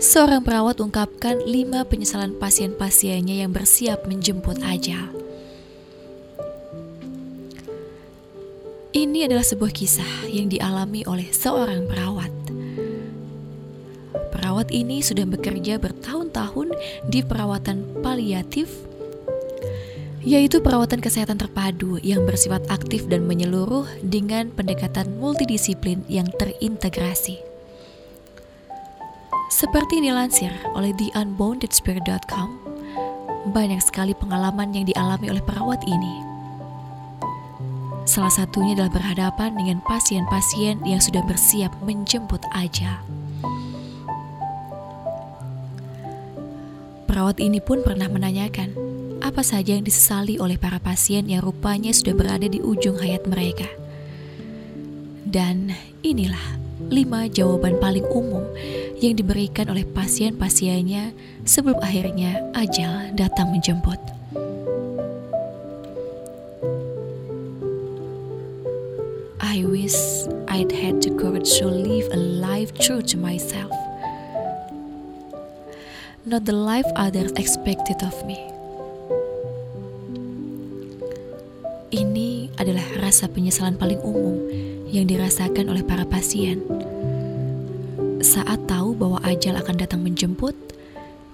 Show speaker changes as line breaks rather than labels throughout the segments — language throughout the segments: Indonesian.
Seorang perawat ungkapkan lima penyesalan pasien-pasiennya yang bersiap menjemput ajal. Ini adalah sebuah kisah yang dialami oleh seorang perawat. Perawat ini sudah bekerja bertahun-tahun di perawatan paliatif, yaitu perawatan kesehatan terpadu yang bersifat aktif dan menyeluruh dengan pendekatan multidisiplin yang terintegrasi. Seperti dilansir oleh theunboundedspirit.com, banyak sekali pengalaman yang dialami oleh perawat ini. Salah satunya adalah berhadapan dengan pasien-pasien yang sudah bersiap menjemput ajal. Perawat ini pun pernah menanyakan apa saja yang disesali oleh para pasien yang rupanya sudah berada di ujung hayat mereka. Dan inilah lima jawaban paling umum yang diberikan oleh pasien-pasiennya sebelum akhirnya ajal datang menjemput. I wish I'd had the courage to live a life true to myself. Not the life others expected of me. Ini adalah rasa penyesalan paling umum yang dirasakan oleh para pasien. Saat tahu bahwa ajal akan datang menjemput,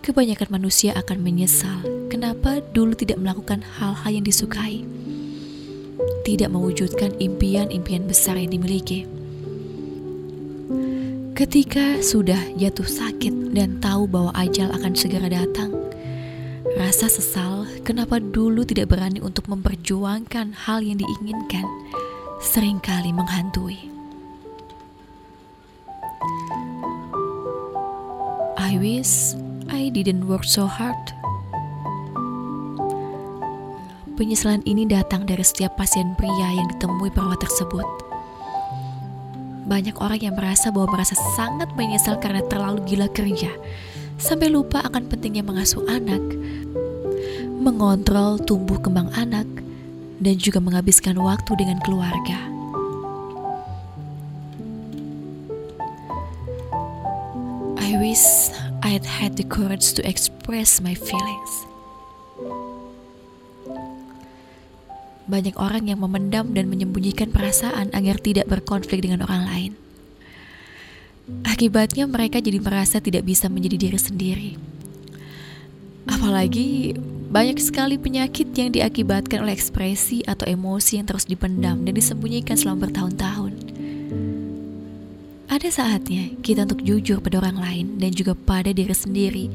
kebanyakan manusia akan menyesal kenapa dulu tidak melakukan hal-hal yang disukai, tidak mewujudkan impian-impian besar yang dimiliki. Ketika sudah jatuh sakit dan tahu bahwa ajal akan segera datang, rasa sesal kenapa dulu tidak berani untuk memperjuangkan hal yang diinginkan sering kali menghantui. I wish I didn't work so hard. Penyesalan ini datang dari setiap pasien pria yang ditemui perawat tersebut. Banyak orang yang merasa bahwa merasa sangat menyesal karena terlalu gila kerja, sampai lupa akan pentingnya mengasuh anak, mengontrol tumbuh kembang anak, dan juga menghabiskan waktu dengan keluarga. I wish I'd had the courage to express my feelings. Banyak orang yang memendam dan menyembunyikan perasaan agar tidak berkonflik dengan orang lain. Akibatnya mereka jadi merasa tidak bisa menjadi diri sendiri. Apalagi banyak sekali penyakit yang diakibatkan oleh ekspresi atau emosi yang terus dipendam dan disembunyikan selama bertahun-tahun. Ada saatnya kita untuk jujur pada orang lain dan juga pada diri sendiri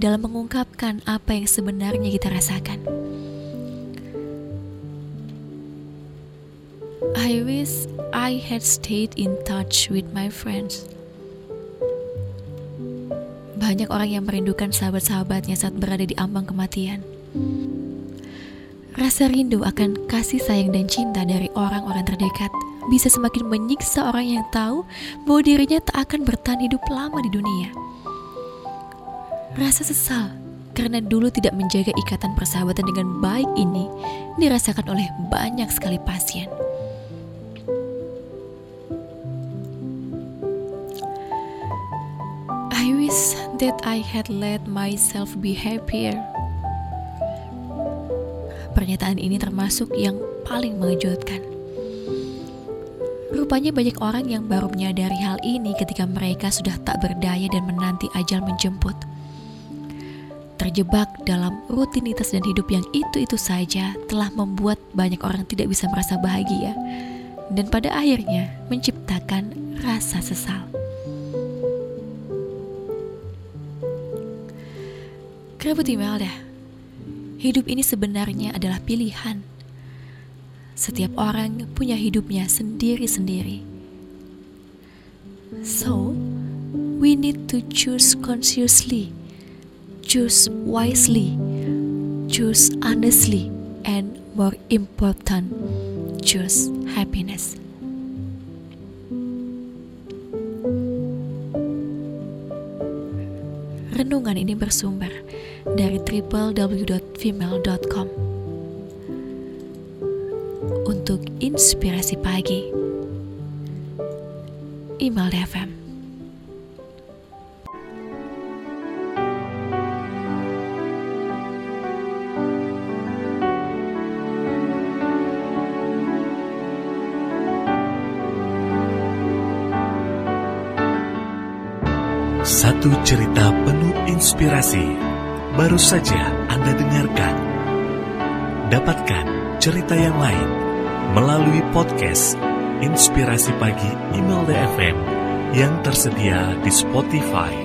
dalam mengungkapkan apa yang sebenarnya kita rasakan. I wish I had stayed in touch with my friends. Banyak orang yang merindukan sahabat-sahabatnya saat berada di ambang kematian. Rasa rindu akan kasih sayang dan cinta dari orang-orang terdekat bisa semakin menyiksa orang yang tahu bahwa dirinya tak akan bertahan hidup lama di dunia. Rasa sesal karena dulu tidak menjaga ikatan persahabatan dengan baik ini dirasakan oleh banyak sekali pasien. I wish that I had let myself be happier. Pernyataan ini termasuk yang paling mengejutkan. Rupanya banyak orang yang baru menyadari hal ini ketika mereka sudah tak berdaya dan menanti ajal menjemput. Terjebak dalam rutinitas dan hidup yang itu-itu saja telah membuat banyak orang tidak bisa merasa bahagia dan pada akhirnya menciptakan rasa sesal. Kerabat Imelda, hidup ini sebenarnya adalah pilihan. setiap orang punya hidupnya sendiri-sendiri. So, we need to choose consciously, choose wisely, choose honestly, and more important, choose happiness. Renungan ini bersumber dari www.female.com untuk inspirasi pagi. Email FM.
Satu cerita penuh inspirasi baru saja Anda dengarkan. Dapatkan cerita yang lain melalui podcast Inspirasi Pagi Email DFM yang tersedia di Spotify.